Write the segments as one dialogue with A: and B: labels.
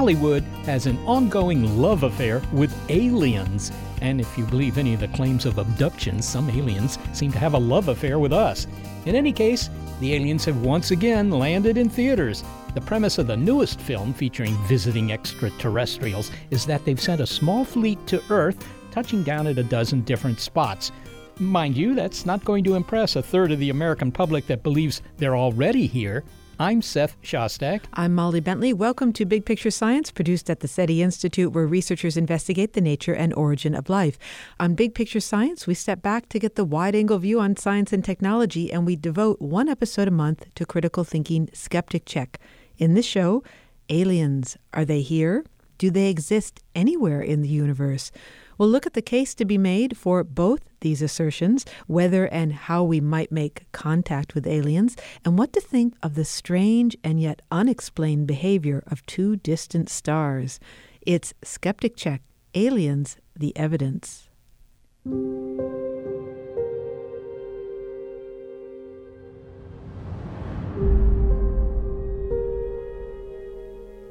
A: Hollywood has an ongoing love affair with aliens. And if you believe any of the claims of abduction, some aliens seem to have a love affair with us. In any case, the aliens have once again landed in theaters. The premise of the newest film featuring visiting extraterrestrials is that they've sent a small fleet to Earth, touching down at a dozen different spots. Mind you, that's not going to impress a third of the American public that believes they're already here. I'm Seth Shostak.
B: I'm Molly Bentley. Welcome to Big Picture Science, produced at the SETI Institute, where researchers investigate the nature and origin of life. On Big Picture Science, we step back to get the wide angle view on science and technology, and we devote one episode a month to critical thinking skeptic check. In this show, aliens are they here? Do they exist anywhere in the universe? We'll look at the case to be made for both these assertions, whether and how we might make contact with aliens, and what to think of the strange and yet unexplained behavior of two distant stars. It's Skeptic Check Aliens, the Evidence.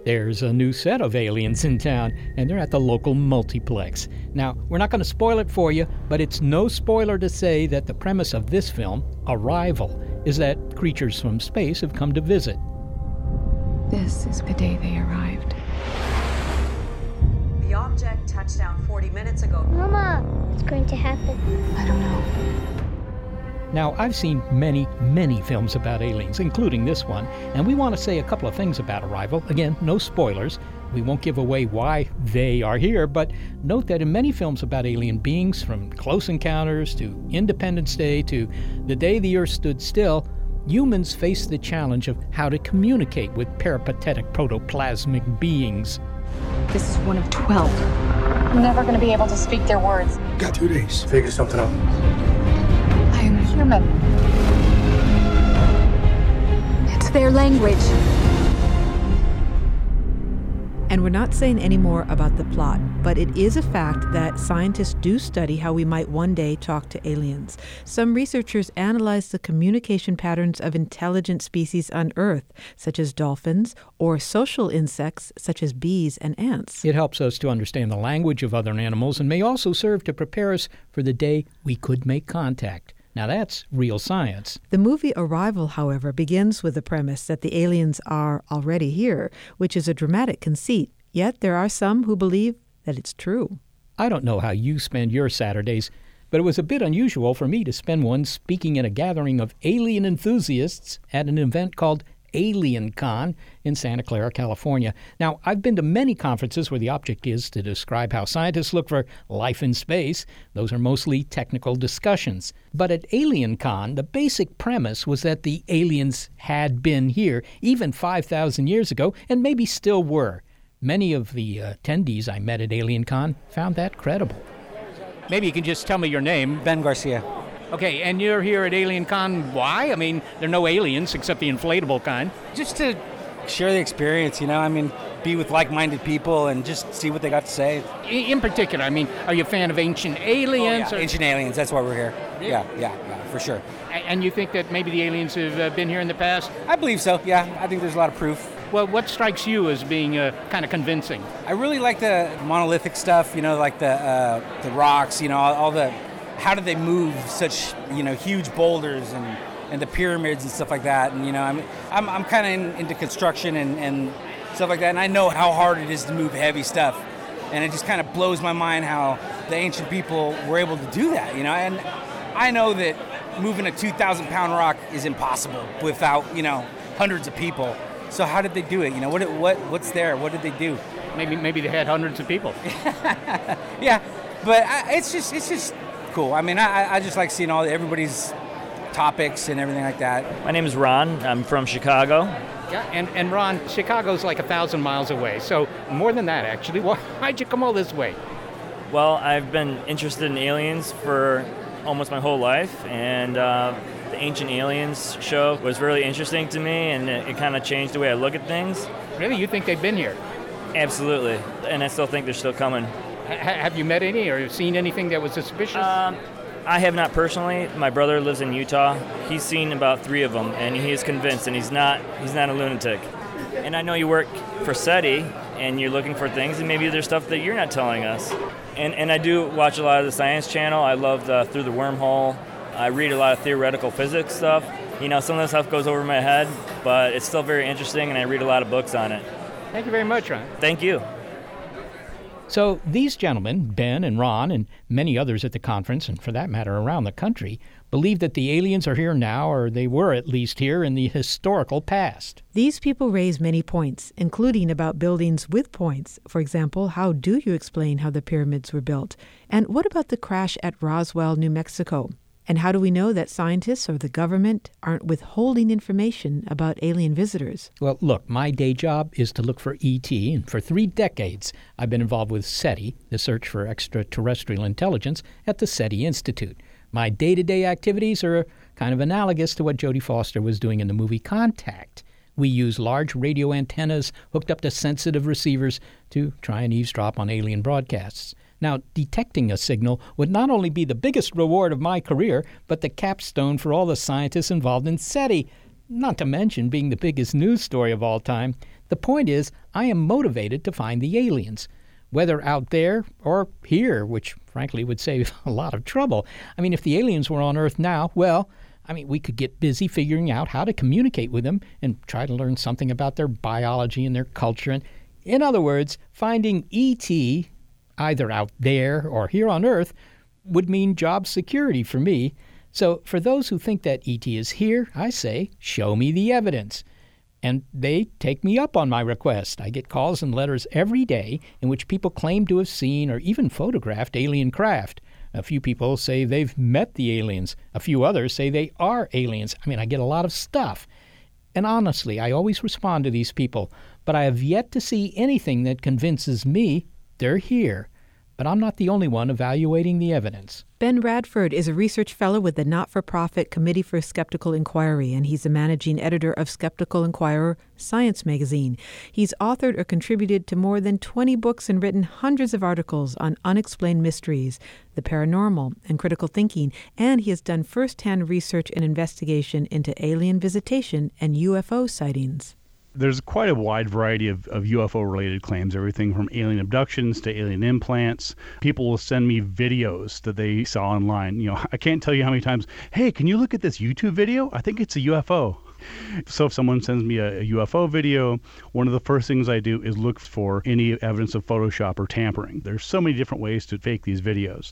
A: There's a new set of aliens in town, and they're at the local multiplex. Now, we're not going to spoil it for you, but it's no spoiler to say that the premise of this film, Arrival, is that creatures from space have come to visit.
C: This is the day they arrived.
D: The object touched down 40 minutes ago.
E: Mama, what's going to happen?
C: I don't know.
A: Now, I've seen many, many films about aliens, including this one, and we want to say a couple of things about Arrival. Again, no spoilers. We won't give away why they are here, but note that in many films about alien beings, from Close Encounters to Independence Day to The Day the Earth Stood Still, humans face the challenge of how to communicate with peripatetic protoplasmic beings.
C: This is one of 12.
F: I'm never going to be able to speak their words.
G: Got two days. Figure something out.
C: I am human. It's their language.
B: And we're not saying any more about the plot, but it is a fact that scientists do study how we might one day talk to aliens. Some researchers analyze the communication patterns of intelligent species on Earth, such as dolphins, or social insects, such as bees and ants.
A: It helps us to understand the language of other animals and may also serve to prepare us for the day we could make contact. Now that's real science.
B: The movie Arrival, however, begins with the premise that the aliens are already here, which is a dramatic conceit. Yet there are some who believe that it's true.
A: I don't know how you spend your Saturdays, but it was a bit unusual for me to spend one speaking in a gathering of alien enthusiasts at an event called Alien Con in Santa Clara, California. Now, I've been to many conferences where the object is to describe how scientists look for life in space. Those are mostly technical discussions. But at Alien Con, the basic premise was that the aliens had been here even 5,000 years ago and maybe still were. Many of the uh, attendees I met at Alien Con found that credible. Maybe you can just tell me your name.
H: Ben Garcia.
A: Okay, and you're here at Alien Con. Why? I mean, there are no aliens except the inflatable kind.
H: Just to share the experience, you know. I mean, be with like-minded people and just see what they got to say.
A: In particular, I mean, are you a fan of ancient aliens?
H: Oh, yeah. Ancient aliens. That's why we're here. Yeah, yeah, yeah, for sure.
A: And you think that maybe the aliens have uh, been here in the past?
H: I believe so. Yeah, I think there's a lot of proof.
A: Well, what strikes you as being uh, kind of convincing?
H: I really like the monolithic stuff. You know, like the uh, the rocks. You know, all, all the how do they move such you know huge boulders and and the pyramids and stuff like that. And you know, I'm I'm, I'm kind of in, into construction and, and stuff like that, and I know how hard it is to move heavy stuff. And it just kind of blows my mind how the ancient people were able to do that. You know, and I know that moving a 2,000 pound rock is impossible without you know hundreds of people. So how did they do it? You know, what what what's there? What did they do?
A: Maybe maybe they had hundreds of people.
H: yeah, but I, it's just it's just cool. I mean, I, I just like seeing all everybody's topics and everything like that.
I: My name is Ron. I'm from Chicago.
A: Yeah, and, and Ron, Chicago's like a thousand miles away. So more than that, actually. Why, why'd you come all this way?
I: Well, I've been interested in aliens for almost my whole life, and uh, the Ancient Aliens show was really interesting to me, and it, it kind of changed the way I look at things.
A: Really, you think they've been here?
I: Absolutely, and I still think they're still coming.
A: Have you met any or seen anything that was suspicious?
I: Um, I have not personally. My brother lives in Utah. He's seen about three of them, and he is convinced, and he's not he's not a lunatic. And I know you work for SETI, and you're looking for things, and maybe there's stuff that you're not telling us. And and I do watch a lot of the Science Channel. I love the Through the Wormhole. I read a lot of theoretical physics stuff. You know, some of the stuff goes over my head, but it's still very interesting, and I read a lot of books on it.
A: Thank you very much, Ron.
I: Thank you.
A: So these gentlemen, Ben and Ron, and many others at the conference, and for that matter around the country, believe that the aliens are here now, or they were at least here in the historical past.
B: These people raise many points, including about buildings with points. For example, how do you explain how the pyramids were built? And what about the crash at Roswell, New Mexico? And how do we know that scientists or the government aren't withholding information about alien visitors?
A: Well, look, my day job is to look for ET, and for three decades I've been involved with SETI, the search for extraterrestrial intelligence, at the SETI Institute. My day to day activities are kind of analogous to what Jodie Foster was doing in the movie Contact. We use large radio antennas hooked up to sensitive receivers to try and eavesdrop on alien broadcasts. Now, detecting a signal would not only be the biggest reward of my career, but the capstone for all the scientists involved in SETI, not to mention being the biggest news story of all time. The point is, I am motivated to find the aliens, whether out there or here, which frankly would save a lot of trouble. I mean, if the aliens were on Earth now, well, I mean, we could get busy figuring out how to communicate with them and try to learn something about their biology and their culture. And in other words, finding ET either out there or here on Earth, would mean job security for me. So, for those who think that ET is here, I say, show me the evidence. And they take me up on my request. I get calls and letters every day in which people claim to have seen or even photographed alien craft. A few people say they've met the aliens. A few others say they are aliens. I mean, I get a lot of stuff. And honestly, I always respond to these people, but I have yet to see anything that convinces me they're here, but I'm not the only one evaluating the evidence.
B: Ben Radford is a research fellow with the not for profit Committee for Skeptical Inquiry, and he's the managing editor of Skeptical Inquirer Science magazine. He's authored or contributed to more than 20 books and written hundreds of articles on unexplained mysteries, the paranormal, and critical thinking, and he has done firsthand research and investigation into alien visitation and UFO sightings
J: there's quite a wide variety of, of UFO related claims, everything from alien abductions to alien implants. People will send me videos that they saw online. You know, I can't tell you how many times, hey, can you look at this YouTube video? I think it's a UFO. So if someone sends me a, a, UFO video, one of the first things I do is look for any evidence of Photoshop or tampering. There's so many different ways to fake these videos.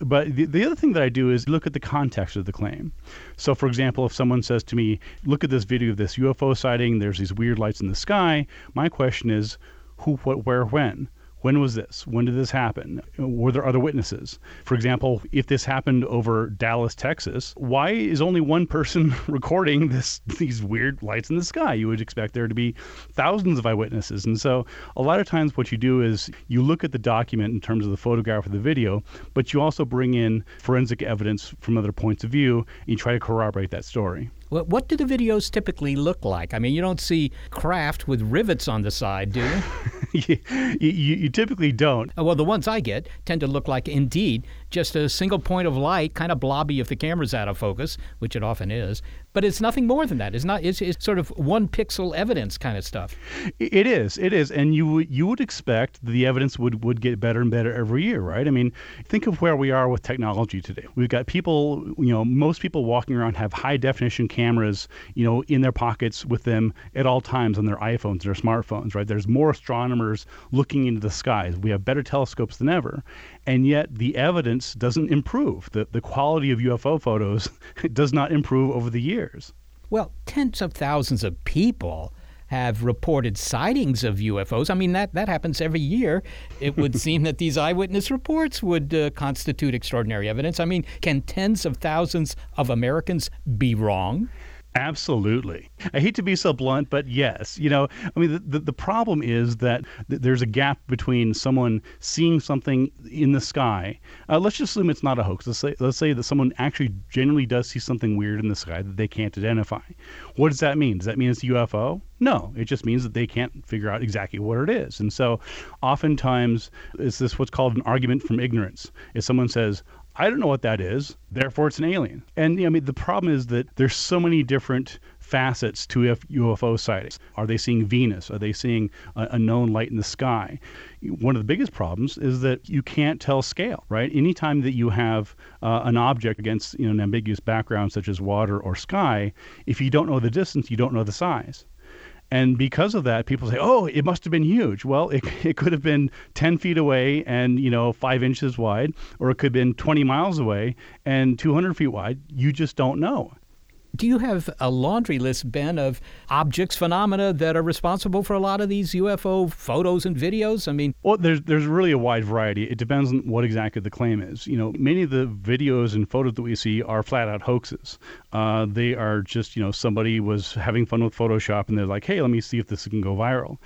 J: But the, the other thing that I do is look at the context of the claim. So for example, if someone says to me, look at this video of this UFO sighting, there's these weird lights in the sky, my question is, who, what, where, when? When was this? When did this happen? Were there other witnesses? For example, if this happened over Dallas, Texas, why is only one person recording this these weird lights in the sky? You would expect there to be thousands of eyewitnesses. And so a lot of times what you do is you look at the document in terms of the photograph or the video, but you also bring in forensic evidence from other points of view and you try to corroborate that story.
A: What do the videos typically look like? I mean, you don't see craft with rivets on the side, do
J: you? you, you, you, typically don't.
A: Uh, well, the ones I get tend to look like, indeed, just a single point of light, kind of blobby if the camera's out of focus, which it often is, but it's nothing more than that. It's not. It's, it's sort of one pixel evidence kind of stuff.
J: It is. It is, and you you would expect the evidence would would get better and better every year, right? I mean, think of where we are with technology today. We've got people. You know, most people walking around have high definition cameras. You know, in their pockets with them at all times on their iPhones, their smartphones, right? There's more astronomers looking into the skies. We have better telescopes than ever, and yet the evidence doesn't improve. The the quality of UFO photos does not improve over the years.
A: Well, tens of thousands of people have reported sightings of UFOs. I mean, that, that happens every year. It would seem that these eyewitness reports would uh, constitute extraordinary evidence. I mean, can tens of thousands of Americans be wrong?
J: Absolutely. I hate to be so blunt, but yes. You know, I mean, the, the, problem is that th- there's a gap between someone seeing something in the sky. Uh, let's just assume it's not a hoax. Let's say, let's say that someone actually genuinely does see something weird in the sky that they can't identify. What does that mean? Does that mean it's a UFO? No, it just means that they can't figure out exactly what it is. And so oftentimes, is this what's called an argument from ignorance? If someone says, I don't know what that is. Therefore, it's an alien. And I mean, the problem is that there's so many different facets to UFO sightings. Are they seeing Venus? Are they seeing a, a, known light in the sky? One of the biggest problems is that you can't tell scale, right? Anytime that you have uh, an object against you know, an ambiguous background such as water or sky, if you don't know the distance, you don't know the size. And because of that, people say, "Oh, it must have been huge." Well, it, it could have been 10 feet away and you know five inches wide, or it could have been 20 miles away and 200 feet wide. You just don't know.
A: Do you have a laundry list, Ben, of objects, phenomena that are responsible for a lot of these UFO photos and videos? I mean,
J: well, there's there's really a wide variety. It depends on what exactly the claim is. You know, many of the videos and photos that we see are flat out hoaxes. Uh, they are just you know somebody was having fun with Photoshop and they're like, hey, let me see if this can go viral.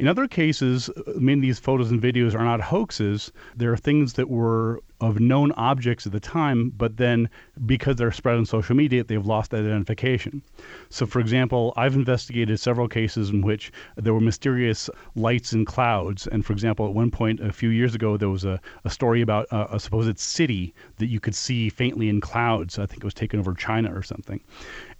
J: In other cases, many of these photos and videos are not hoaxes. There are things that were of known objects at the time, but then because they're spread on social media, they've lost that identification. So, for example, I've investigated several cases in which there were mysterious lights and clouds. And, for example, at one point a few years ago, there was a, a story about a, a supposed city that you could see faintly in clouds. I think it was taken over China or something.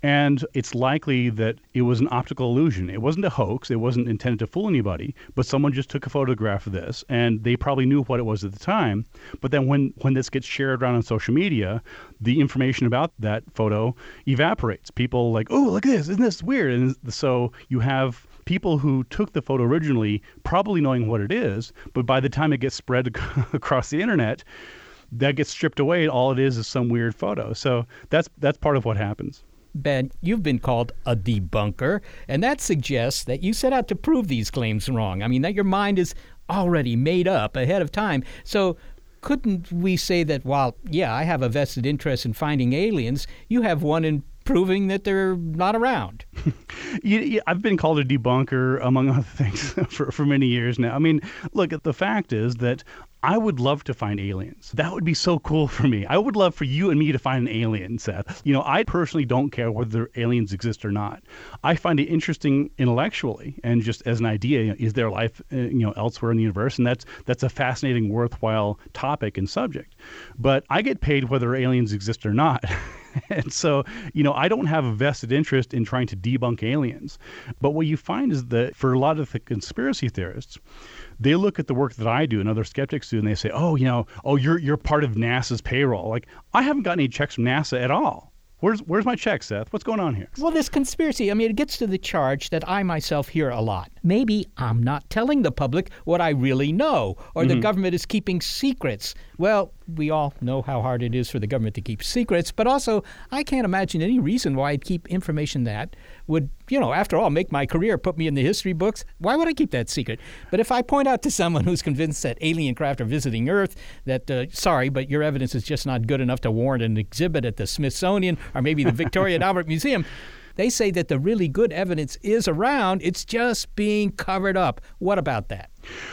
J: And it's likely that it was an optical illusion. It wasn't a hoax. It wasn't intended to fool anybody, but someone just took a photograph of this and they probably knew what it was at the time. But then when, when this gets shared around on social media, the information about that photo evaporates. People like, oh, look at this. Isn't this weird? And so you have people who took the photo originally probably knowing what it is, but by the time it gets spread across the internet, that gets stripped away. All it is is some weird photo. So that's that's part of what happens.
A: Ben, you've been called a debunker, and that suggests that you set out to prove these claims wrong. I mean, that your mind is already made up ahead of time. So, couldn't we say that while, yeah, I have a vested interest in finding aliens, you have one in proving that they're not around.
J: you, you, I've been called a debunker, among other things, for, for many years now. I mean, look, the fact is that I would love to find aliens. That would be so cool for me. I would love for you and me to find an alien, Seth. You know, I personally don't care whether aliens exist or not. I find it interesting intellectually and just as an idea. Is there life, uh, you know, elsewhere in the universe? And that's that's a fascinating, worthwhile topic and subject. But I get paid whether aliens exist or not. and so, you know, I don't have a vested interest in trying to debunk aliens. But what you find is that for a lot of the conspiracy theorists, they look at the work that I do and other skeptics do, and they say, "Oh, you know, oh, you're you're part of NASA's payroll." Like, I haven't gotten any checks from NASA at all. Where's where's my check, Seth? What's going on here?
A: Well, this conspiracy, I mean, it gets to the charge that I myself hear a lot. Maybe I'm not telling the public what I really know, or mm-hmm. the government is keeping secrets. Well, we all know how hard it is for the government to keep secrets, but also I can't imagine any reason why I'd keep information that would, you know, after all, make my career, put me in the history books. Why would I keep that secret? But if I point out to someone who's convinced that alien craft are visiting Earth, that, uh, sorry, but your evidence is just not good enough to warrant an exhibit at the Smithsonian or maybe the Victoria and Albert Museum, they say that the really good evidence is around, it's just being covered up. What about that?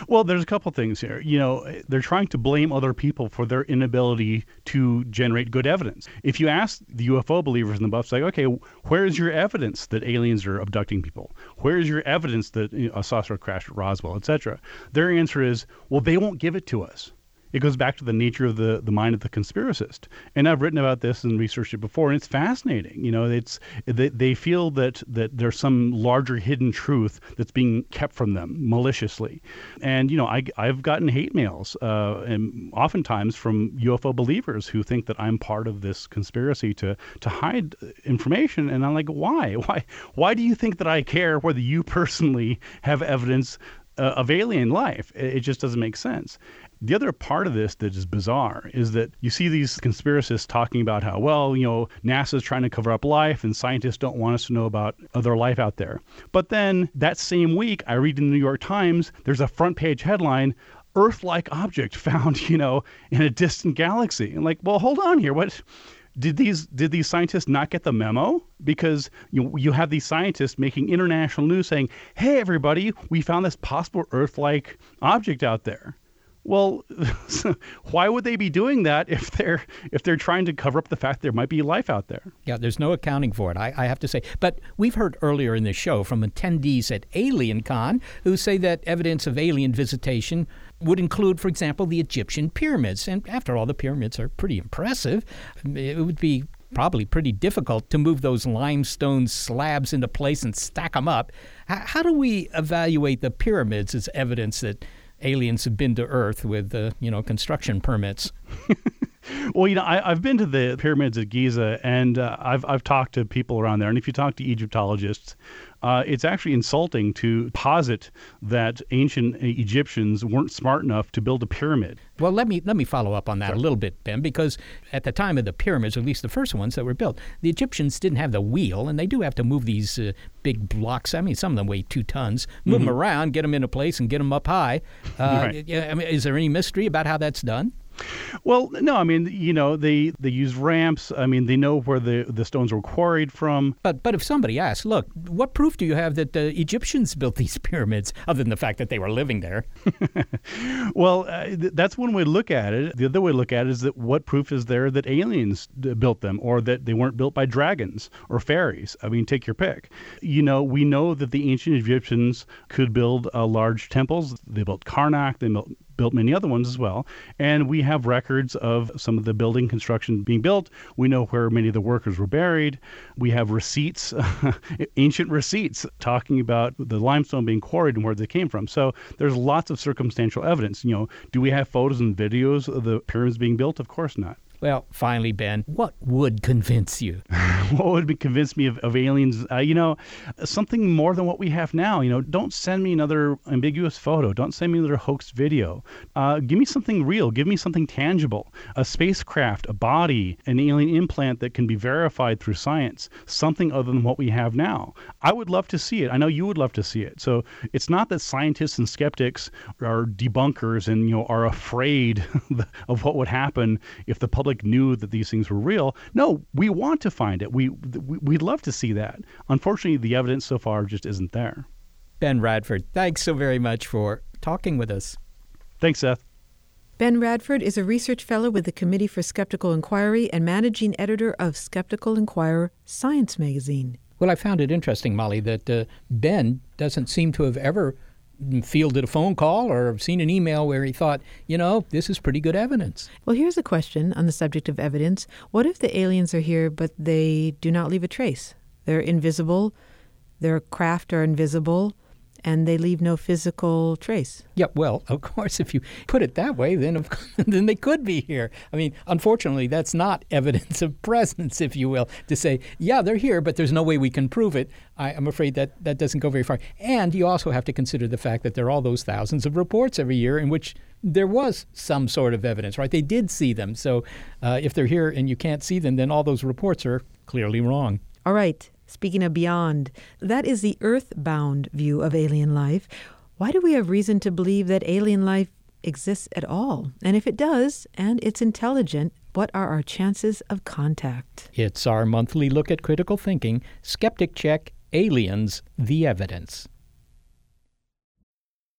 J: Well, there's a couple things here. You know, they're trying to blame other people for their inability to generate good evidence. If you ask the UFO believers in the buffs, like, okay, where is your evidence that aliens are abducting people? Where is your evidence that you know, a saucer crashed at Roswell, etc.? Their answer is, well, they won't give it to us. It goes back to the nature of the, the mind of the conspiracist. And I've written about this and researched it before, and it's fascinating. You know, it's they, they feel that that there's some larger hidden truth that's being kept from them maliciously. And you know, I I've gotten hate mails, uh, and oftentimes from UFO believers who think that I'm part of this conspiracy to to hide information. And I'm like, why? Why? Why do you think that I care whether you personally have evidence uh, of alien life? It, it just doesn't make sense. The other part of this that is bizarre is that you see these conspiracists talking about how, well, you know, NASA's trying to cover up life and scientists don't want us to know about other life out there. But then that same week, I read in the New York Times, there's a front page headline Earth-like object found, you know, in a distant galaxy. And like, well, hold on here. What did these did these scientists not get the memo? Because you you have these scientists making international news saying, "Hey, everybody, we found this possible Earth-like object out there." Well, why would they be doing that if they're if they're trying to cover up the fact there might be life out there?
A: Yeah, there's no accounting for it. I, I have to say, but we've heard earlier in the show from attendees at AlienCon who say that evidence of alien visitation would include, for example, the Egyptian pyramids. And after all, the pyramids are pretty impressive. It would be probably pretty difficult to move those limestone slabs into place and stack them up. How do we evaluate the pyramids as evidence that aliens have been to Earth with, uh, you know, construction permits.
J: well, you know, I, have been to the pyramids at Giza, and uh, I've I've talked to people around there. And if you talk to Egyptologists, uh, it's actually insulting to posit that ancient Egyptians weren't smart enough to build a pyramid.
A: Well, let me let me follow up on that sure. a little bit, Ben, because at the time of the pyramids, at least the first ones that were built, the Egyptians didn't have the wheel, and they do have to move these uh, big blocks. I mean, some of them weigh two tons. Move mm-hmm. them around, get them into place, and get them up high. Uh, right. I mean, is there any mystery about how that's done?
J: Well, no, I mean, you know, they they use ramps. I mean, they know where the, the stones were quarried from.
A: But but if somebody asks, look, what proof do you have that the Egyptians built these pyramids, other than the fact that they were living there?
J: well, uh, th- that's one way to look at it. The other way to look at it is that what proof is there that aliens d- built them, or that they weren't built by dragons or fairies? I mean, take your pick. You know, we know that the ancient Egyptians could build uh, large temples. They built Karnak. They built built many other ones as well. And we have records of some of the building construction being built. We know where many of the workers were buried. We have receipts, ancient receipts, talking about the limestone being quarried and where they came from. So there's lots of circumstantial evidence. You know, do we have photos and videos of the pyramids being built? Of course not.
A: Well, finally, Ben, what would convince you?
J: what would convince me of, of aliens? Uh, you know, something more than what we have now. You know, don't send me another ambiguous photo. Don't send me another hoax video. Uh, give me something real. Give me something tangible. A spacecraft, a body, an alien implant that can be verified through science. Something other than what we have now. I would love to see it. I know you would love to see it. So it's not that scientists and skeptics are debunkers and you know are afraid of what would happen if the public public knew that these things were real. No, we want to find it. We, we we'd love to see that. Unfortunately, the evidence so far just isn't there.
A: Ben Radford, thanks so very much for talking with us.
J: Thanks, Seth.
B: Ben Radford is a research fellow with the Committee for Skeptical Inquiry and managing editor of Skeptical Inquirer Science magazine.
A: Well, I found it interesting, Molly, that uh, Ben doesn't seem to have ever fielded a phone call or seen an email where he thought, you know, this is pretty good evidence.
B: Well, here's a question on the subject of evidence. What if the aliens are here, but they do not leave a trace? They're invisible, their craft are invisible, and they leave no physical trace.
A: Yeah, well, of course, if you put it that way, then of, then they could be here. I mean, unfortunately, that's not evidence of presence, if you will, to say, yeah, they're here, but there's no way we can prove it. I, am afraid that that doesn't go very far. And you also have to consider the fact that there are all those thousands of reports every year in which there was some sort of evidence, right? They did see them. So uh, if they're here and you can't see them, then all those reports are clearly wrong.
B: All right. Speaking of beyond, that is the earthbound view of alien life. Why do we have reason to believe that alien life exists at all? And if it does, and it's intelligent, what are our chances of contact?
A: It's our monthly look at critical thinking, Skeptic Check, Aliens, the Evidence.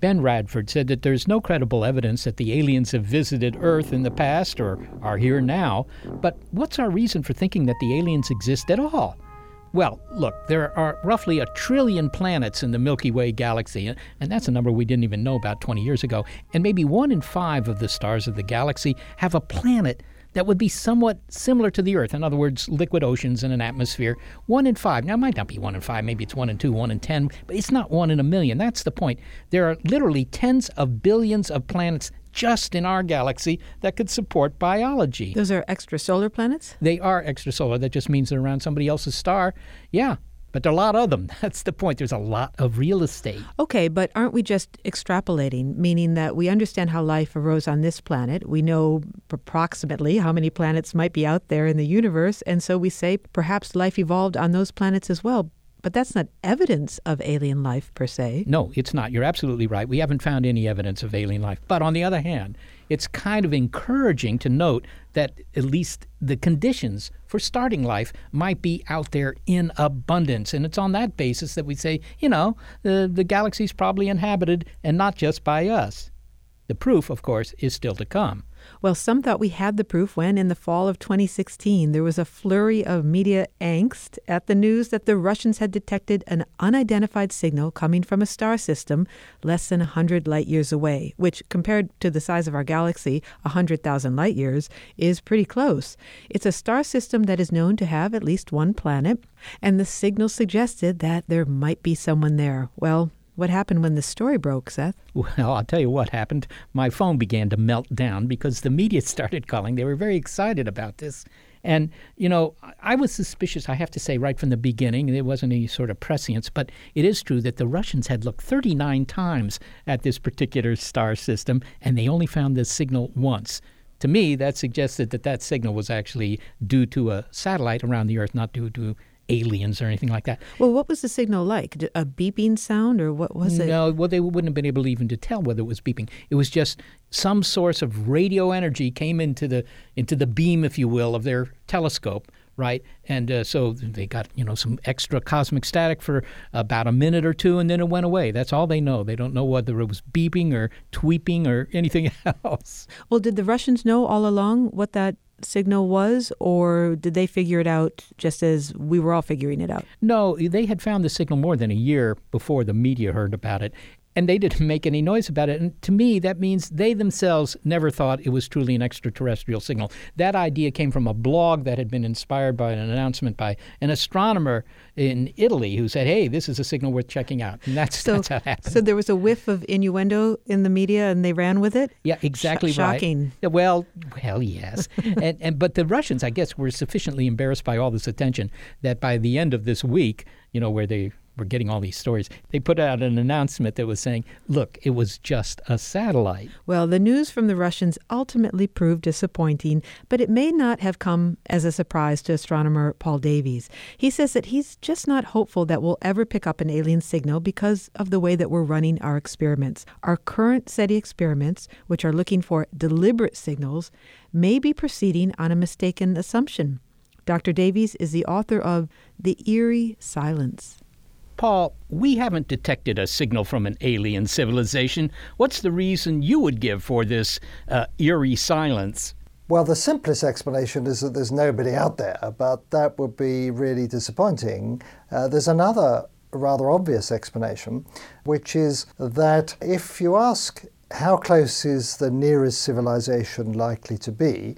A: Ben Radford said that there's no credible evidence that the aliens have visited Earth in the past or are here now, but what's our reason for thinking that the aliens exist at all? Well, look, there are roughly a trillion planets in the Milky Way galaxy, and that's a number we didn't even know about 20 years ago. And maybe one in five of the stars of the galaxy have a planet that would be somewhat similar to the Earth. In other words, liquid oceans and an atmosphere. One in five. Now, it might not be one in five. Maybe it's one in two, one in ten, but it's not one in a million. That's the point. There are literally tens of billions of planets just in our galaxy that could support biology.
B: Those are extrasolar planets?
A: They are extrasolar. That just means they're around somebody else's star. Yeah, but there are a lot of them. That's the point. There's a lot of real estate.
B: Okay, but aren't we just extrapolating, meaning that we understand how life arose on this planet? We know approximately how many planets might be out there in the universe, and so we say perhaps life evolved on those planets as well. But that's not evidence of alien life per se.
A: No, it's not. You're absolutely right. We haven't found any evidence of alien life. But on the other hand, it's kind of encouraging to note that at least the conditions for starting life might be out there in abundance. And it's on that basis that we say, you know, the, the galaxy's probably inhabited and not just by us. The proof, of course, is still to come.
B: Well, some thought we had the proof when, in the fall of 2016, there was a flurry of media angst at the news that the Russians had detected an unidentified signal coming from a star system less than 100 light years away, which, compared to the size of our galaxy, 100,000 light years, is pretty close. It's a star system that is known to have at least one planet, and the signal suggested that there might be someone there. Well, what happened when the story broke, Seth?
A: Well, I'll tell you what happened. My phone began to melt down because the media started calling. They were very excited about this. And, you know, I was suspicious, I have to say, right from the beginning. There wasn't any sort of prescience, but it is true that the Russians had looked 39 times at this particular star system, and they only found this signal once. To me, that suggested that that signal was actually due to a satellite around the Earth, not due to aliens or anything like that.
B: Well, what was the signal like? A beeping sound, or what was it?
A: No, well, they wouldn't have been able even to tell whether it was beeping. It was just some source of radio energy came into the into the beam, if you will, of their telescope, right? And uh, so they got you know some extra cosmic static for about a minute or two, and then it went away. That's all they know. They don't know whether it was beeping or tweeping or anything else.
B: Well, did the Russians know all along what that signal was, or did they figure it out just as we were all figuring it out?
A: No, they had found the signal more than a year before the media heard about it and they didn't make any noise about it. And to me, that means they themselves never thought it was truly an extraterrestrial signal. That idea came from a blog that had been inspired by an announcement by an astronomer in Italy who said, "Hey, this is a signal worth checking out." And that's,
B: so,
A: that's how it happened.
B: So there was a whiff of innuendo in the media, and they ran with it.
A: Yeah, exactly
B: Sh-
A: right.
B: Shocking.
A: Well, well, yes. and, and but the Russians, I guess, were sufficiently embarrassed by all this attention that by the end of this week, you know, where they were getting all these stories, they put out an announcement that was saying, look, it was just a satellite.
B: Well, the news from the Russians ultimately proved disappointing, but it may not have come as a surprise to astronomer Paul Davies. He says that he's just not hopeful that we'll ever pick up an alien signal because of the way that we're running our experiments. Our current SETI experiments, which are looking for deliberate signals, may be proceeding on a mistaken assumption. Dr. Davies is the author of The Eerie Silence.
A: Paul, we haven't detected a signal from an alien civilization. What's the reason you would give for this uh, eerie silence?
K: Well, the simplest explanation is that there's nobody out there, but that would be really disappointing. Uh, there's another rather obvious explanation, which is that if you ask how close is the nearest civilization likely to be,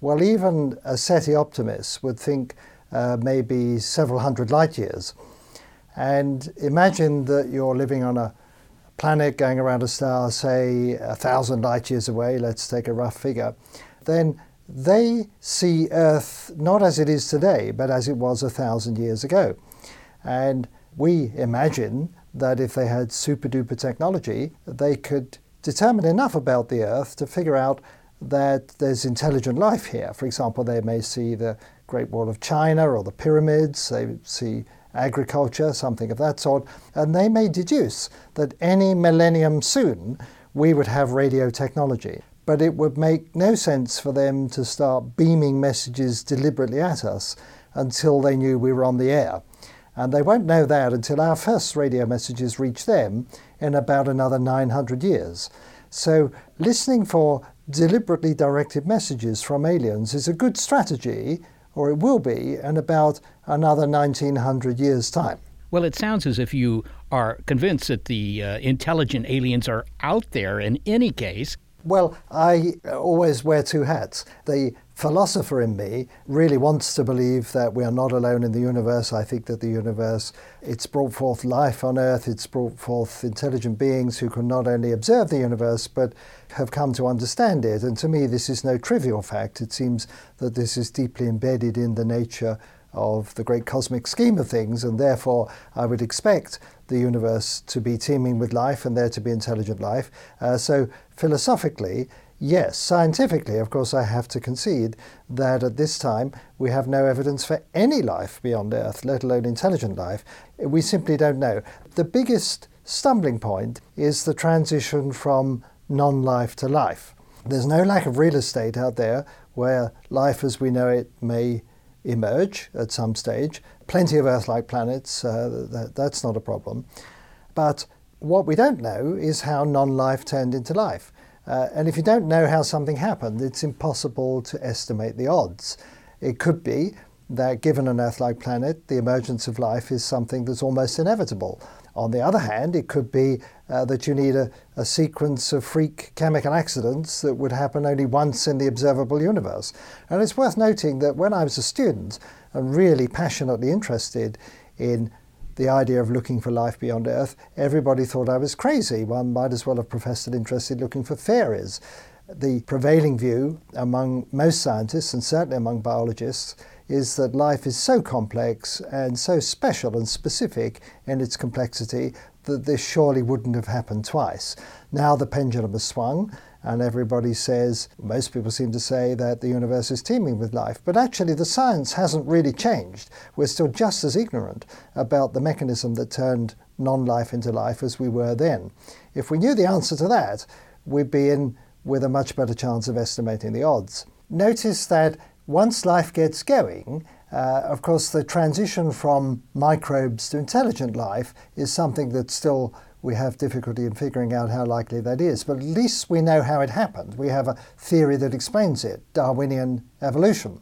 K: Well, even a SETI optimist would think uh, maybe several hundred light years. And imagine that you're living on a planet going around a star, say a thousand light years away, let's take a rough figure. Then they see Earth not as it is today, but as it was a thousand years ago. And we imagine that if they had super duper technology, they could determine enough about the Earth to figure out that there's intelligent life here. For example, they may see the Great Wall of China or the pyramids, they see agriculture, something of that sort, and they may deduce that any millennium soon we would have radio technology. But it would make no sense for them to start beaming messages deliberately at us until they knew we were on the air. And they won't know that until our first radio messages reach them in about another 900 years. So, listening for deliberately directed messages from aliens is a good strategy, or it will be, in about another 1900 years' time.
A: Well, it sounds as if you are convinced that the uh, intelligent aliens are out there in any case.
K: Well, I always wear two hats. The philosopher in me really wants to believe that we are not alone in the universe. I think that the universe, it's brought forth life on earth, it's brought forth intelligent beings who can not only observe the universe, but have come to understand it. And to me, this is no trivial fact. It seems that this is deeply embedded in the nature of the great cosmic scheme of things, and therefore I would expect the universe to be teeming with life and there to be intelligent life. Uh, so, philosophically, yes. Scientifically, of course, I have to concede that at this time we have no evidence for any life beyond Earth, let alone intelligent life. We simply don't know. The biggest stumbling point is the transition from non life to life. There's no lack of real estate out there where life as we know it may emerge at some stage. Plenty of Earth like planets, uh, that, that's not a problem. But what we don't know is how non life turned into life. Uh, and if you don't know how something happened, it's impossible to estimate the odds. It could be that given an Earth like planet, the emergence of life is something that's almost inevitable. On the other hand, it could be uh, that you need a, a, sequence of freak chemical accidents that would happen only once in the observable universe. And it's worth noting that when I was a student and really passionately interested in the idea of looking for life beyond Earth, everybody thought I was crazy. One might as well have professed an interest in looking for fairies. The prevailing view among most scientists, and certainly among biologists, is that life is so complex and so special and specific in its complexity that this surely wouldn't have happened twice. Now the pendulum has swung, and everybody says, most people seem to say that the universe is teeming with life. But actually, the science hasn't really changed. We're still just as ignorant about the mechanism that turned non life into life as we were then. If we knew the answer to that, we'd be in with a much better chance of estimating the odds. Notice that once life gets going, uh, of course, the transition from microbes to intelligent life is something that still we have difficulty in figuring out how likely that is. But at least we know how it happened. We have a theory that explains it Darwinian evolution.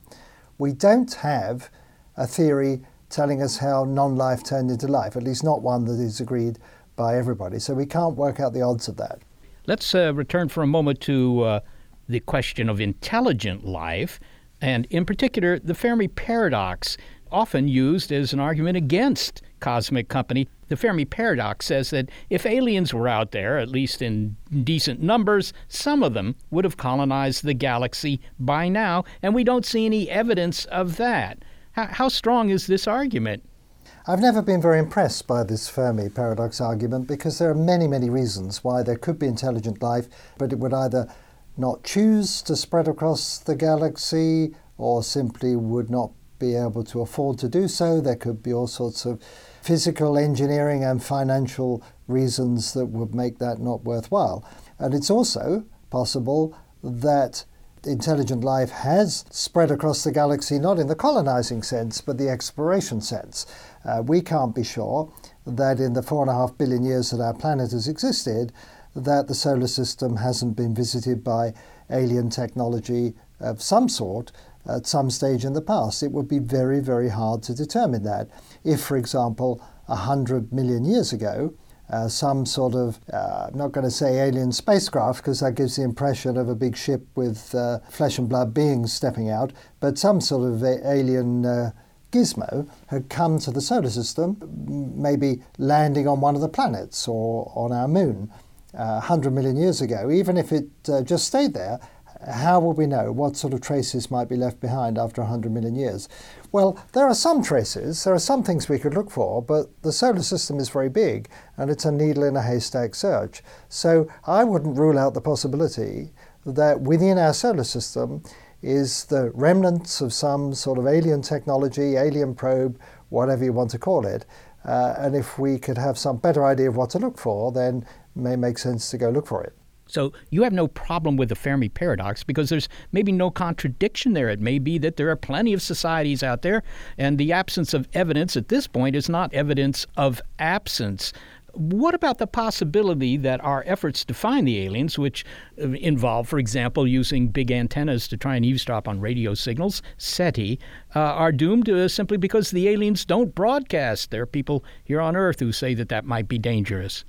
K: We don't have a theory telling us how non life turned into life, at least not one that is agreed by everybody. So we can't work out the odds of that.
A: Let's uh, return for a moment to uh, the question of intelligent life and in particular the Fermi paradox, often used as an argument against cosmic company. The Fermi paradox says that if aliens were out there, at least in decent numbers, some of them would have colonized the galaxy by now, and we don't see any evidence of that. How, how strong is this argument?
K: I've never been very impressed by this Fermi paradox argument because there are many, many reasons why there could be intelligent life, but it would either not choose to spread across the galaxy or simply would not be able to afford to do so. There could be all sorts of physical engineering and financial reasons that would make that not worthwhile. And it's also possible that intelligent life has spread across the galaxy, not in the colonizing sense, but the exploration sense. Uh, we can't be sure that in the four and a half billion years that our planet has existed, that the solar system hasn't been visited by alien technology of some sort at some stage in the past. It would be very, very hard to determine that. If, for example, 100 million years ago, uh, some sort of, uh, I'm not going to say alien spacecraft because that gives the impression of a big ship with uh, flesh and blood beings stepping out, but some sort of alien uh, gizmo had come to the solar system, maybe landing on one of the planets or on our moon. Uh, 100 million years ago, even if it uh, just stayed there, how will we know what sort of traces might be left behind after 100 million years? Well, there are some traces, there are some things we could look for, but the solar system is very big and it's a needle in a haystack search. So I wouldn't rule out the possibility that within our solar system is the remnants of some sort of alien technology, alien probe, whatever you want to call it. Uh, and if we could have some better idea of what to look for, then it may make sense to go look for it.
A: So you have no problem with the Fermi paradox because there's maybe no contradiction there. It may be that there are plenty of societies out there, and the absence of evidence at this point is not evidence of absence. What about the possibility that our efforts to find the aliens, which uh, involve, for example, using big antennas to try and eavesdrop on radio signals, SETI, uh, are doomed uh, simply because the aliens don't broadcast? There are people here on Earth who say that that might be dangerous.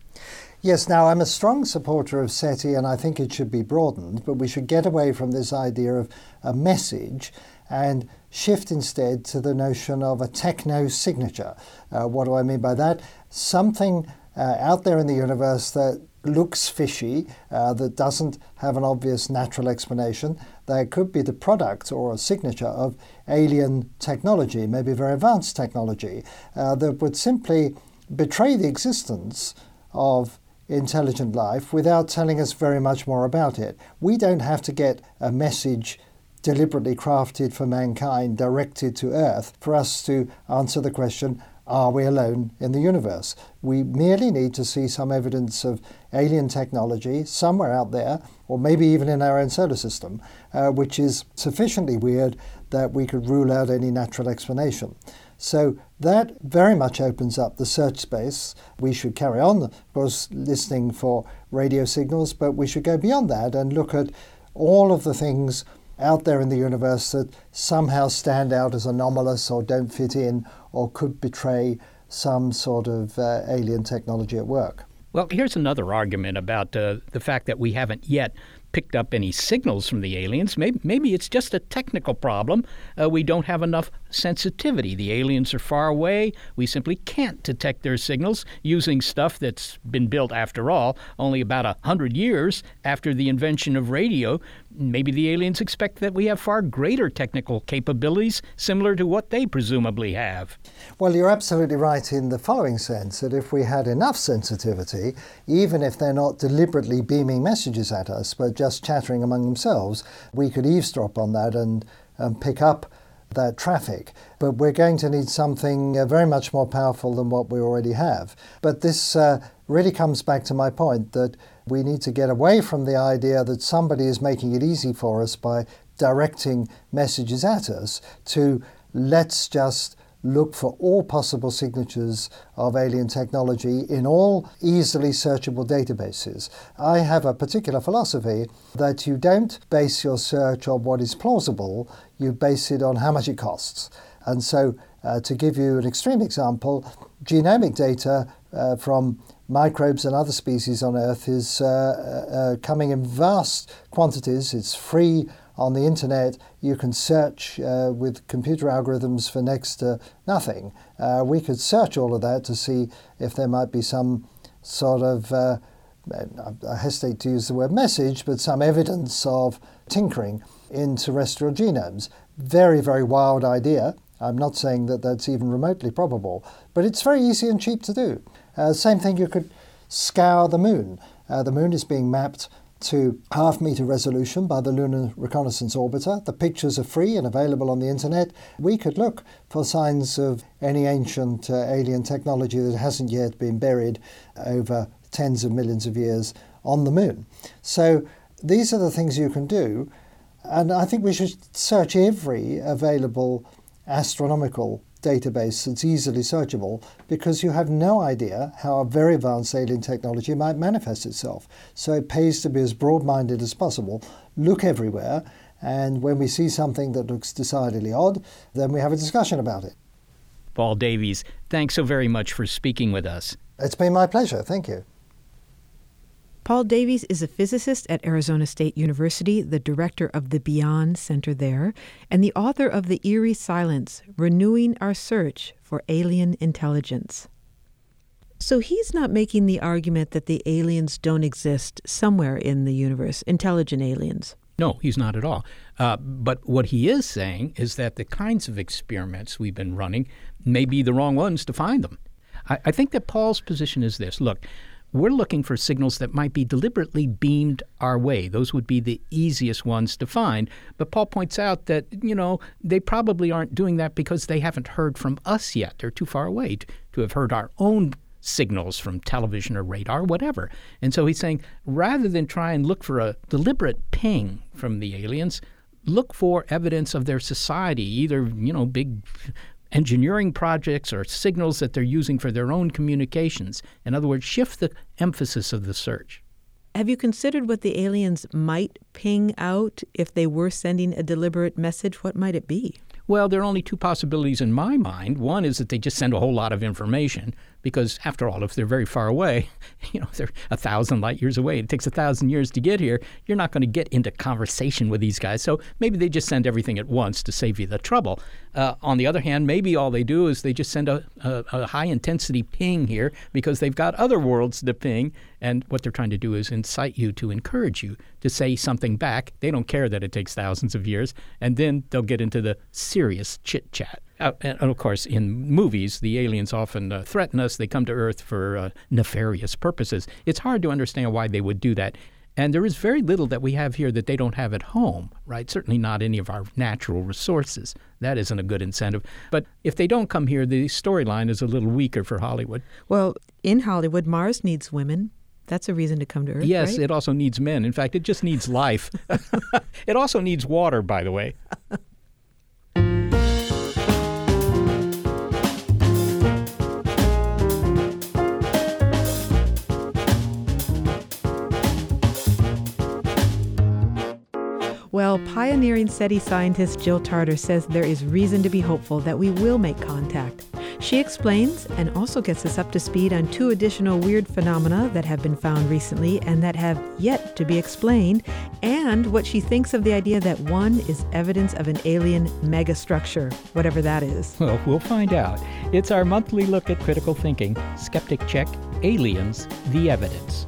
K: Yes, now I'm a strong supporter of SETI and I think it should be broadened, but we should get away from this idea of a message and shift instead to the notion of a techno signature. Uh, what do I mean by that? Something uh, out there in the universe that looks fishy, uh, that doesn't have an obvious natural explanation, that could be the product or a signature of alien technology, maybe very advanced technology, uh, that would simply betray the existence of intelligent life without telling us very much more about it. We don't have to get a message deliberately crafted for mankind directed to Earth for us to answer the question are we alone in the universe? We merely need to see some evidence of alien technology somewhere out there, or maybe even in our own solar system, uh, which is sufficiently weird that we could rule out any natural explanation. So that very much opens up the search space. We should carry on, of course, listening for radio signals, but we should go beyond that and look at all of the things out there in the universe that somehow stand out as anomalous or don't fit in or could betray some sort of uh, alien technology at work.
A: Well, here's another argument about uh, the fact that we haven't yet picked up any signals from the aliens. Maybe, maybe it's just a technical problem. Uh, we don't have enough sensitivity. The aliens are far away. We simply can't detect their signals using stuff that's been built, after all, only about a hundred years after the invention of radio. Maybe the aliens expect that we have far greater technical capabilities similar to what they presumably have.
K: Well, you're absolutely right in the following sense that if we had enough sensitivity, even if they're not deliberately beaming messages at us, but just chattering among themselves, we could eavesdrop on that and, and pick up that traffic. But we're going to need something uh, very much more powerful than what we already have. But this uh, really comes back to my point that we need to get away from the idea that somebody is making it easy for us by directing messages at us to let's just look for all possible signatures of alien technology in all easily searchable databases. I have a particular philosophy that you don't base your search on what is plausible, you base it on how much it costs. And so, uh, to give you an extreme example, genomic data uh, from microbes and other species on Earth is uh, uh, uh coming in vast quantities. It's free on the internet, you can search uh, with computer algorithms for next to nothing. Uh, we could search all of that to see if there might be some sort of, uh, I hesitate to use the word message, but some evidence of tinkering in terrestrial genomes. Very, very wild idea. I'm not saying that that's even remotely probable, but it's very easy and cheap to do. Uh, same thing, you could scour the moon. Uh, the moon is being mapped to half meter resolution by the Lunar Reconnaissance Orbiter. The pictures are free and available on the internet. We could look for signs of any ancient uh, alien technology that hasn't yet been buried over tens of millions of years on the moon. So these are the things you can do. And I think we should search every available astronomical database that's easily searchable because you have no idea how a very advanced alien technology might manifest itself. So it pays to be as broad minded as possible, look everywhere, and when we see something that looks decidedly odd, then we have a discussion about it.
A: Paul Davies, thanks so very much for speaking with us.
K: It's been my pleasure. Thank you.
B: Paul Davies is a physicist at Arizona State University, the director of the Beyond Center there, and the author of The Eerie Silence Renewing Our Search for Alien Intelligence. So he's not making the argument that the aliens don't exist somewhere in the universe, intelligent aliens.
A: No, he's not at all. Uh, but what he is saying is that the kinds of experiments we've been running may be the wrong ones to find them. I, I think that Paul's position is this look, we're looking for signals that might be deliberately beamed our way. Those would be the easiest ones to find. But Paul points out that, you know, they probably aren't doing that because they haven't heard from us yet. They're too far away to, to have heard our own signals from television or radar, whatever. And so he's saying rather than try and look for a deliberate ping from the aliens, look for evidence of their society, either, you know, big engineering projects or signals that they're using for their own communications. In other words, shift the emphasis of the search.
B: Have you considered what the aliens might ping out if they were sending a deliberate message? What might it be?
A: Well, there are only two possibilities in my mind. One is that they just send a whole lot of information because, after all, if they're very far away, you know, they're a thousand light years away. It takes a thousand years to get here. You're not going to get into conversation with these guys. So maybe they just send everything at once to save you the trouble. Uh, on the other hand, maybe all they do is they just send a, a, a high intensity ping here because they've got other worlds to ping. And what they're trying to do is incite you to encourage you to say something back. They don't care that it takes thousands of years. And then they'll get into the serious chit chat. Uh, and of course, in movies, the aliens often uh, threaten us. They come to Earth for uh, nefarious purposes. It's hard to understand why they would do that. And there is very little that we have here that they don't have at home, right? Certainly not any of our natural resources. That isn't a good incentive. But if they don't come here, the storyline is a little weaker for Hollywood.
B: Well, in Hollywood, Mars needs women. That's a reason to come to Earth.
A: Yes,
B: right?
A: it also needs men. In fact, it just needs life. it also needs water, by the way.
B: Well, pioneering SETI scientist Jill Tarter says there is reason to be hopeful that we will make contact. She explains and also gets us up to speed on two additional weird phenomena that have been found recently and that have yet to be explained, and what she thinks of the idea that one is evidence of an alien megastructure, whatever that is.
A: Well, we'll find out. It's our monthly look at critical thinking. Skeptic Check Aliens, the Evidence.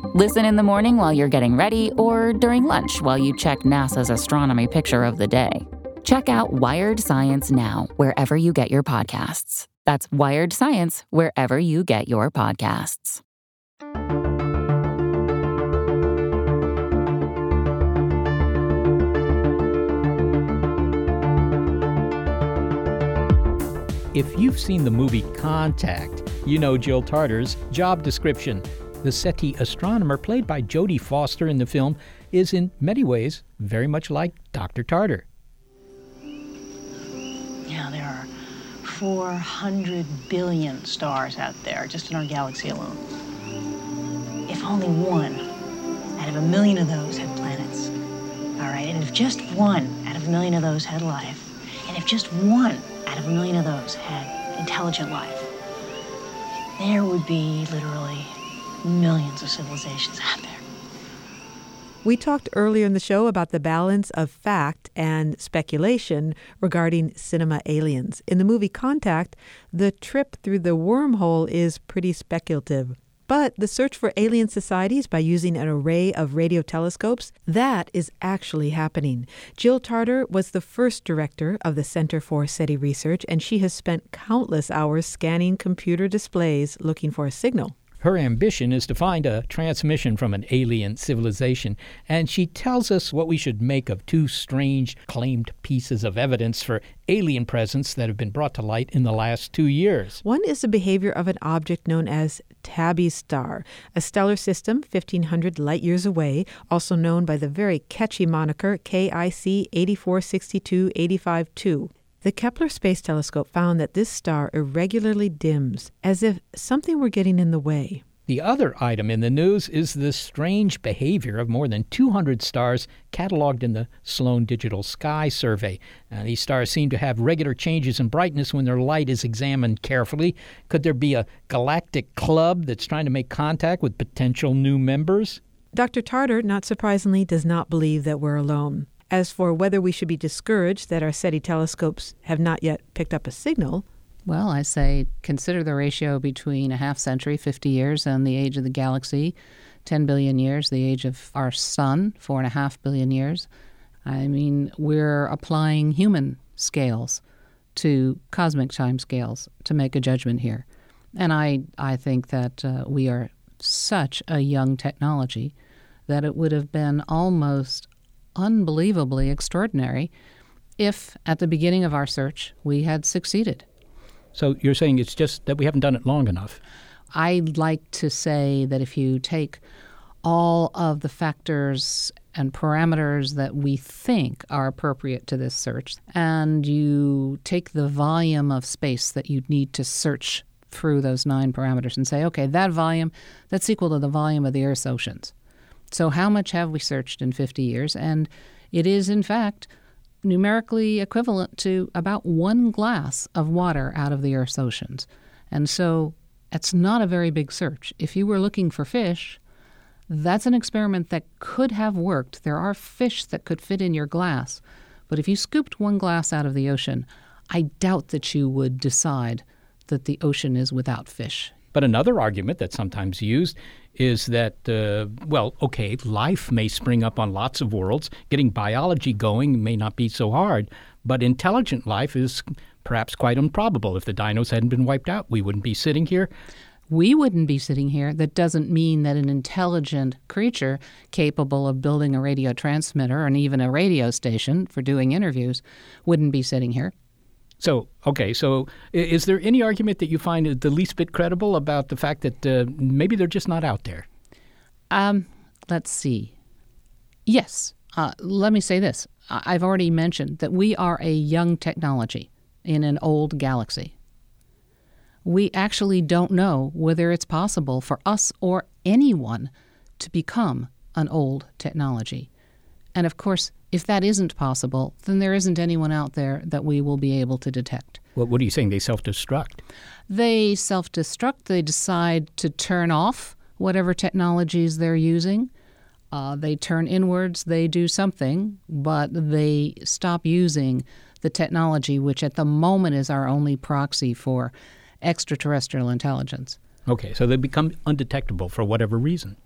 L: Listen in the morning while you're getting ready, or during lunch while you check NASA's astronomy picture of the day. Check out Wired Science now, wherever you get your podcasts. That's Wired Science, wherever you get your podcasts.
A: If you've seen the movie Contact, you know Jill Tarter's job description. The SETI astronomer, played by Jodie Foster in the film, is in many ways very much like Dr. Tarter.
M: Yeah, there are 400 billion stars out there just in our galaxy alone. If only one out of a million of those had planets, all right, and if just one out of a million of those had life, and if just one out of a million of those had intelligent life, there would be literally millions of civilizations out there.
B: We talked earlier in the show about the balance of fact and speculation regarding cinema aliens. In the movie Contact, the trip through the wormhole is pretty speculative. But the search for alien societies by using an array of radio telescopes, that is actually happening. Jill Tarter was the first director of the Center for SETI Research, and she has spent countless hours scanning computer displays looking for a signal.
A: Her ambition is to find a transmission from an alien civilization, and she tells us what we should make of two strange claimed pieces of evidence for alien presence that have been brought to light in the last two years.
B: One is the behavior of an object known as Tabby Star, a stellar system 1500 light years away, also known by the very catchy moniker KIC 8462 2. The Kepler Space Telescope found that this star irregularly dims, as if something were getting in the way.
A: The other item in the news is the strange behavior of more than 200 stars cataloged in the Sloan Digital Sky Survey. Now, these stars seem to have regular changes in brightness when their light is examined carefully. Could there be a galactic club that's trying to make contact with potential new members?
B: Dr. Tarter, not surprisingly, does not believe that we're alone. As for whether we should be discouraged that our SETI telescopes have not yet picked up a signal,
N: well, I say consider the ratio between a half century, 50 years, and the age of the galaxy, 10 billion years, the age of our sun, 4.5 billion years. I mean, we're applying human scales to cosmic time scales to make a judgment here. And I, I think that uh, we are such a young technology that it would have been almost unbelievably extraordinary if at the beginning of our search we had succeeded.
A: So you're saying it's just that we haven't done it long enough?
N: I'd like to say that if you take all of the factors and parameters that we think are appropriate to this search, and you take the volume of space that you need to search through those nine parameters and say, okay, that volume, that's equal to the volume of the Earth's oceans. So, how much have we searched in 50 years? And it is, in fact, numerically equivalent to about one glass of water out of the Earth's oceans. And so, it's not a very big search. If you were looking for fish, that's an experiment that could have worked. There are fish that could fit in your glass. But if you scooped one glass out of the ocean, I doubt that you would decide that the ocean is without fish.
A: But another argument that's sometimes used is that, uh, well, okay, life may spring up on lots of worlds. Getting biology going may not be so hard, but intelligent life is perhaps quite improbable. If the dinos hadn't been wiped out, we wouldn't be sitting here.
N: We wouldn't be sitting here. That doesn't mean that an intelligent creature capable of building a radio transmitter and even a radio station for doing interviews wouldn't be sitting here.
A: So, okay, so is there any argument that you find the least bit credible about the fact that uh, maybe they're just not out there?
N: Um, let's see. Yes. Uh, let me say this. I've already mentioned that we are a young technology in an old galaxy. We actually don't know whether it's possible for us or anyone to become an old technology. And of course, if that isn't possible, then there isn't anyone out there that we will be able to detect.
A: Well, what are you saying? They self destruct?
N: They self destruct. They decide to turn off whatever technologies they're using. Uh, they turn inwards, they do something, but they stop using the technology, which at the moment is our only proxy for extraterrestrial intelligence.
A: Okay, so they become undetectable for whatever reason.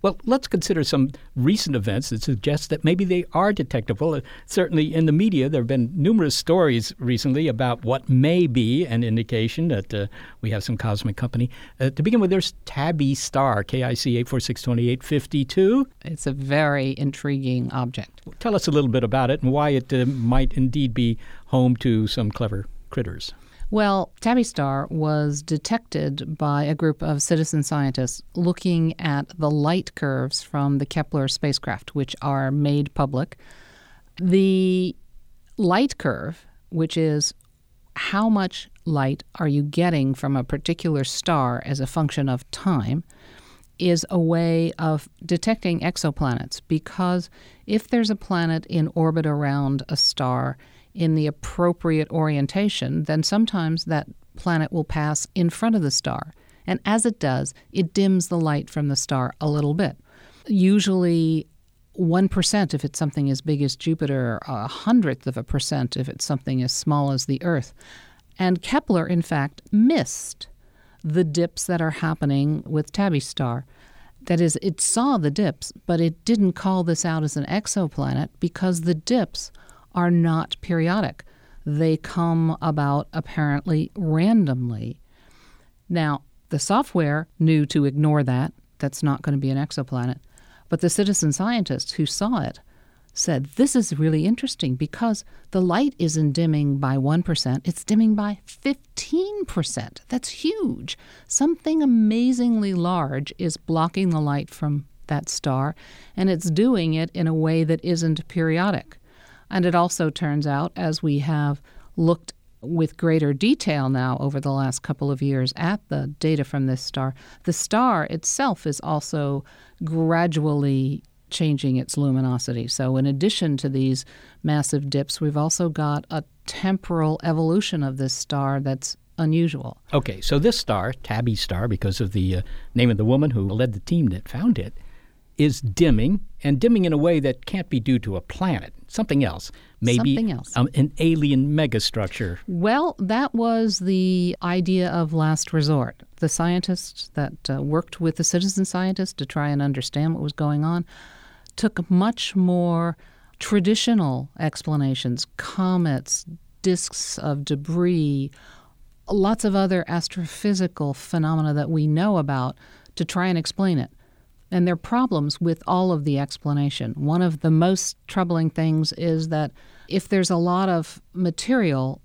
A: Well, let's consider some recent events that suggest that maybe they are detectable. Uh, certainly, in the media, there have been numerous stories recently about what may be an indication that uh, we have some cosmic company. Uh, to begin with, there's Tabby Star, KIC 8462852.
N: It's a very intriguing object.
A: Tell us a little bit about it and why it uh, might indeed be home to some clever critters.
N: Well, Tabby Star was detected by a group of citizen scientists looking at the light curves from the Kepler spacecraft, which are made public. The light curve, which is how much light are you getting from a particular star as a function of time, is a way of detecting exoplanets because if there's a planet in orbit around a star, in the appropriate orientation, then sometimes that planet will pass in front of the star. And as it does, it dims the light from the star a little bit. Usually 1% if it's something as big as Jupiter, a hundredth of a percent if it's something as small as the Earth. And Kepler, in fact, missed the dips that are happening with Tabby Star. That is, it saw the dips, but it didn't call this out as an exoplanet because the dips are not periodic. They come about apparently randomly. Now, The software knew to ignore that. That's not going to be an exoplanet. But the citizen scientists who saw it said, This is really interesting because the light isn't dimming by 1%, it's dimming by 15%. That's huge. Something amazingly large is blocking the light from that star, and it's doing it in a way that isn't periodic. And it also turns out, as we have looked with greater detail now over the last couple of years at the data from this star, the star itself is also gradually changing its luminosity. So, in addition to these massive dips, we've also got a temporal evolution of this star that's unusual.
A: Okay, so this star, Tabby star, because of the uh, name of the woman who led the team that found it, is dimming and dimming in a way that can't be due to a planet, something else. Maybe
N: something else.
A: Um, an alien megastructure.
N: Well, that was the idea of last resort. The scientists that uh, worked with the citizen scientists to try and understand what was going on took much more traditional explanations comets, disks of debris, lots of other astrophysical phenomena that we know about to try and explain it. And there are problems with all of the explanation. One of the most troubling things is that if there's a lot of material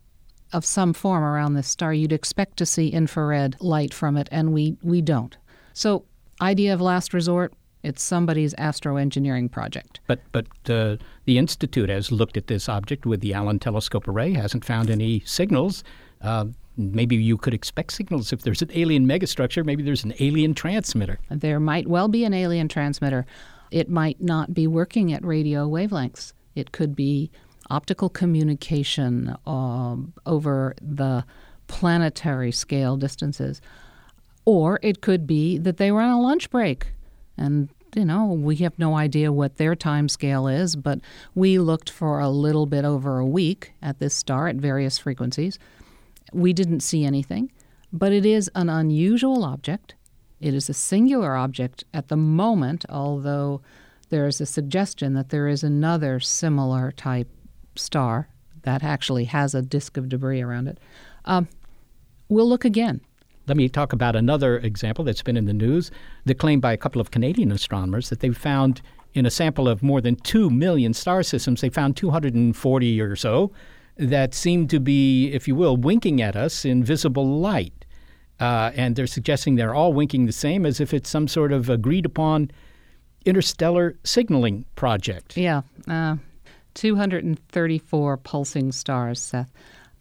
N: of some form around this star, you'd expect to see infrared light from it, and we, we don't. So, idea of last resort, it's somebody's astroengineering project.
A: But but uh, the institute has looked at this object with the Allen Telescope Array, hasn't found any signals. Uh, maybe you could expect signals if there's an alien megastructure. Maybe there's an alien transmitter.
N: There might well be an alien transmitter. It might not be working at radio wavelengths. It could be optical communication um, over the planetary scale distances. Or it could be that they were on a lunch break and, you know, we have no idea what their time scale is, but we looked for a little bit over a week at this star at various frequencies. We didn't see anything, but it is an unusual object. It is a singular object at the moment, although there is a suggestion that there is another similar type star that actually has a disk of debris around it. Um, we'll look again.
A: Let me talk about another example that's been in the news. The claim by a couple of Canadian astronomers that they found in a sample of more than 2 million star systems, they found 240 or so that seem to be, if you will, winking at us in visible light. Uh, and they're suggesting they're all winking the same as if it's some sort of agreed upon interstellar signaling project.
N: Yeah. Uh, 234 pulsing stars, Seth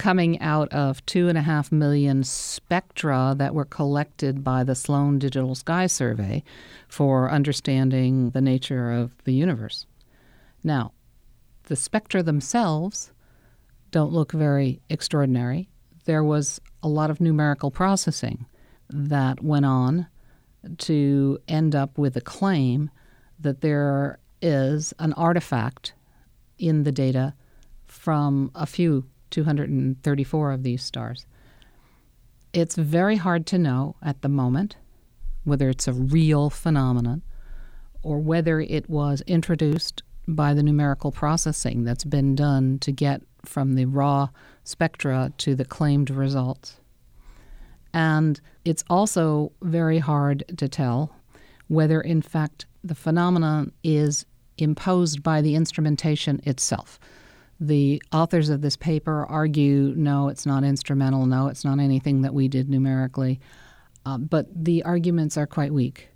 N: coming out of two and a half million spectra that were collected by the Sloan Digital Sky Survey for understanding the nature of the universe. Now, the spectra themselves don't look very extraordinary. There was a lot of numerical processing that went on to end up with a claim that there is an artifact in the data from a few 234 of these stars. It's very hard to know at the moment whether it's a real phenomenon or whether it was introduced by the numerical processing that's been done to get from the raw spectra to the claimed results. And it's also very hard to tell whether, in fact, the phenomenon is imposed by the instrumentation itself. The authors of this paper argue no, it's not instrumental, no, it's not anything that we did numerically. Uh, but the arguments are quite weak.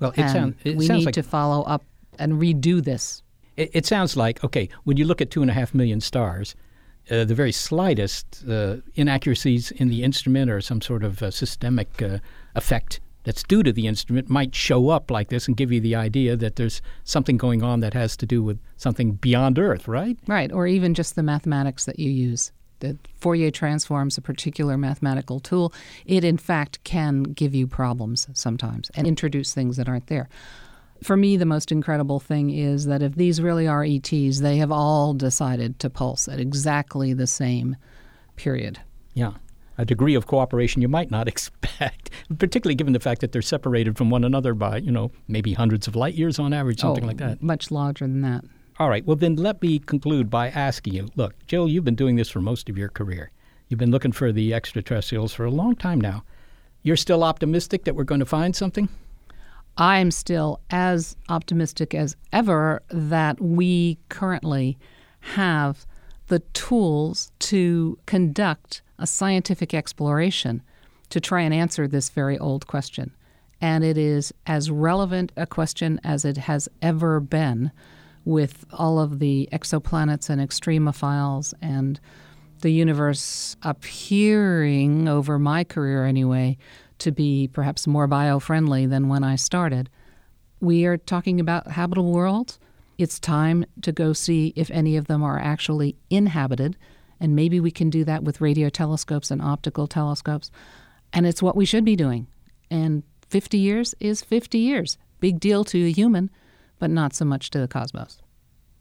A: Well, it, sound, it
N: we
A: sounds
N: need
A: like
N: to follow up and redo this.
A: It, it, sounds like okay when you look at two and a half million stars, uh, the very slightest uh, inaccuracies in the instrument or some sort of uh, systemic uh, effect that's due to the instrument might show up like this and give you the idea that there's something going on that has to do with something beyond Earth, right?
N: Right, or even just the mathematics that you use. The Fourier transforms a particular mathematical tool. It, in fact, can give you problems sometimes and introduce things that aren't there. For me, the most incredible thing is that if these really are ETs, they have all decided to pulse at exactly the same period.
A: Yeah a degree of cooperation you might not expect, particularly given the fact that they're separated from one another by, you know, maybe hundreds of light years on average, something
N: oh,
A: like that.
N: Much larger than that.
A: All right. Well, then let me conclude by asking you look, Jill, you've been doing this for most of your career. You've been looking for the extraterrestrials for a long time now. You're still optimistic that we're going to find something?
N: I'm still as optimistic as ever that we currently have the tools to conduct a scientific exploration to try and answer this very old question. And it is as relevant a question as it has ever been with all of the exoplanets and extremophiles and the universe appearing over my career anyway to be perhaps more bio friendly than when I started. We are talking about habitable worlds. It's time to go see if any of them are actually inhabited, and maybe we can do that with radio telescopes and optical telescopes. And it's what we should be doing. And 50 years is 50 years. Big deal to a human, but not so much to the cosmos.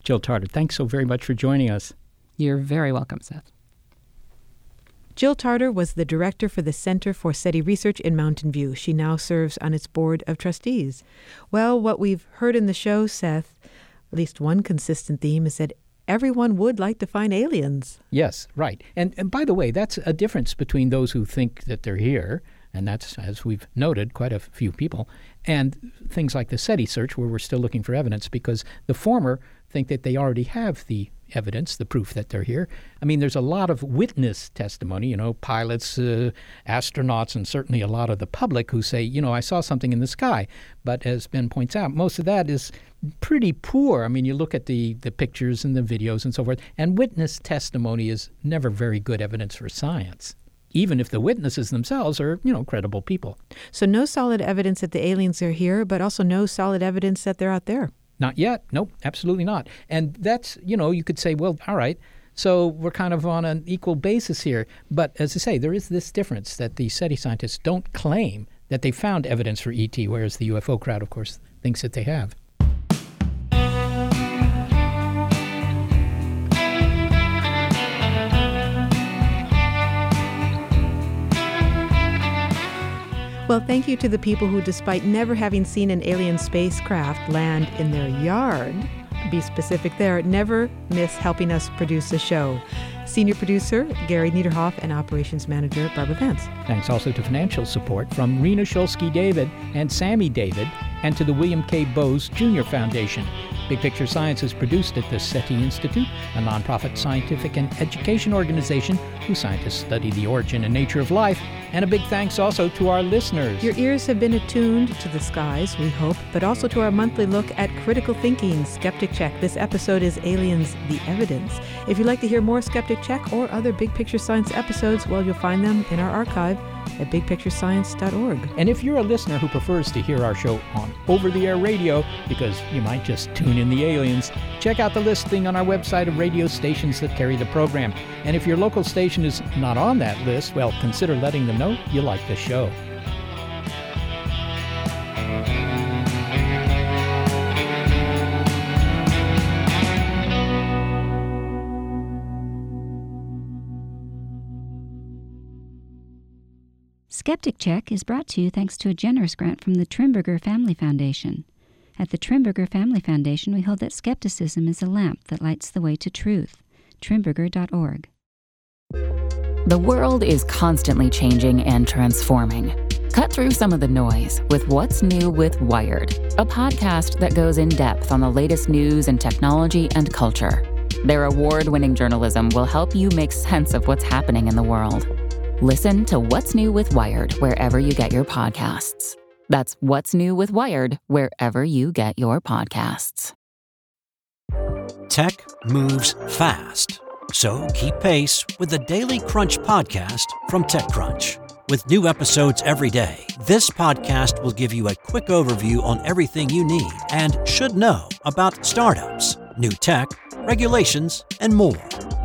A: Jill Tarter, thanks so very much for joining us.
N: You're very welcome, Seth.
B: Jill Tarter was the director for the Center for SETI Research in Mountain View. She now serves on its board of trustees. Well, what we've heard in the show, Seth, at least one consistent theme is that everyone would like to find aliens.
A: Yes, right. And, and by the way, that's a difference between those who think that they're here, and that's, as we've noted, quite a few people, and things like the SETI search, where we're still looking for evidence, because the former think that they already have the evidence, the proof that they're here. I mean, there's a lot of witness testimony, you know, pilots, uh, astronauts, and certainly a lot of the public who say, you know, I saw something in the sky. But as Ben points out, most of that is pretty poor. I mean, you look at the, the pictures and the videos and so forth, and witness testimony is never very good evidence for science even if the witnesses themselves are, you know, credible people.
B: So no solid evidence that the aliens are here, but also no solid evidence that they're out there.
A: Not yet. Nope, absolutely not. And that's, you know, you could say, well, all right, so we're kind of on an equal basis here. But as I say, there is this difference that the SETI scientists don't claim that they found evidence for ET, whereas the UFO crowd, of course, thinks that they have.
B: Well, thank you to the people who, despite never having seen an alien spacecraft land in their yard, be specific there, never miss helping us produce a show. Senior producer Gary Niederhoff and operations manager Barbara Vance.
A: Thanks also to financial support from Rena Shulsky David and Sammy David, and to the William K. Bowes Jr. Foundation. Big Picture Science is produced at the SETI Institute, a nonprofit scientific and education organization whose scientists study the origin and nature of life. And a big thanks also to our listeners.
B: Your ears have been attuned to the skies, we hope, but also to our monthly look at critical thinking, Skeptic Check. This episode is Aliens the Evidence. If you'd like to hear more Skeptic Check or other Big Picture Science episodes, well, you'll find them in our archive at bigpicturescience.org.
A: And if you're a listener who prefers to hear our show on over the air radio because you might just tune in the aliens, check out the listing on our website of radio stations that carry the program. And if your local station is not on that list, well, consider letting them know you like the show.
O: Skeptic Check is brought to you thanks to a generous grant from the Trimberger Family Foundation. At the Trimberger Family Foundation, we hold that skepticism is a lamp that lights the way to truth. Trimberger.org.
L: The world is constantly changing and transforming. Cut through some of the noise with What's New with Wired, a podcast that goes in depth on the latest news and technology and culture. Their award winning journalism will help you make sense of what's happening in the world. Listen to What's New with Wired wherever you get your podcasts. That's What's New with Wired wherever you get your podcasts.
P: Tech moves fast, so keep pace with the Daily Crunch podcast from TechCrunch. With new episodes every day, this podcast will give you a quick overview on everything you need and should know about startups, new tech, regulations, and more.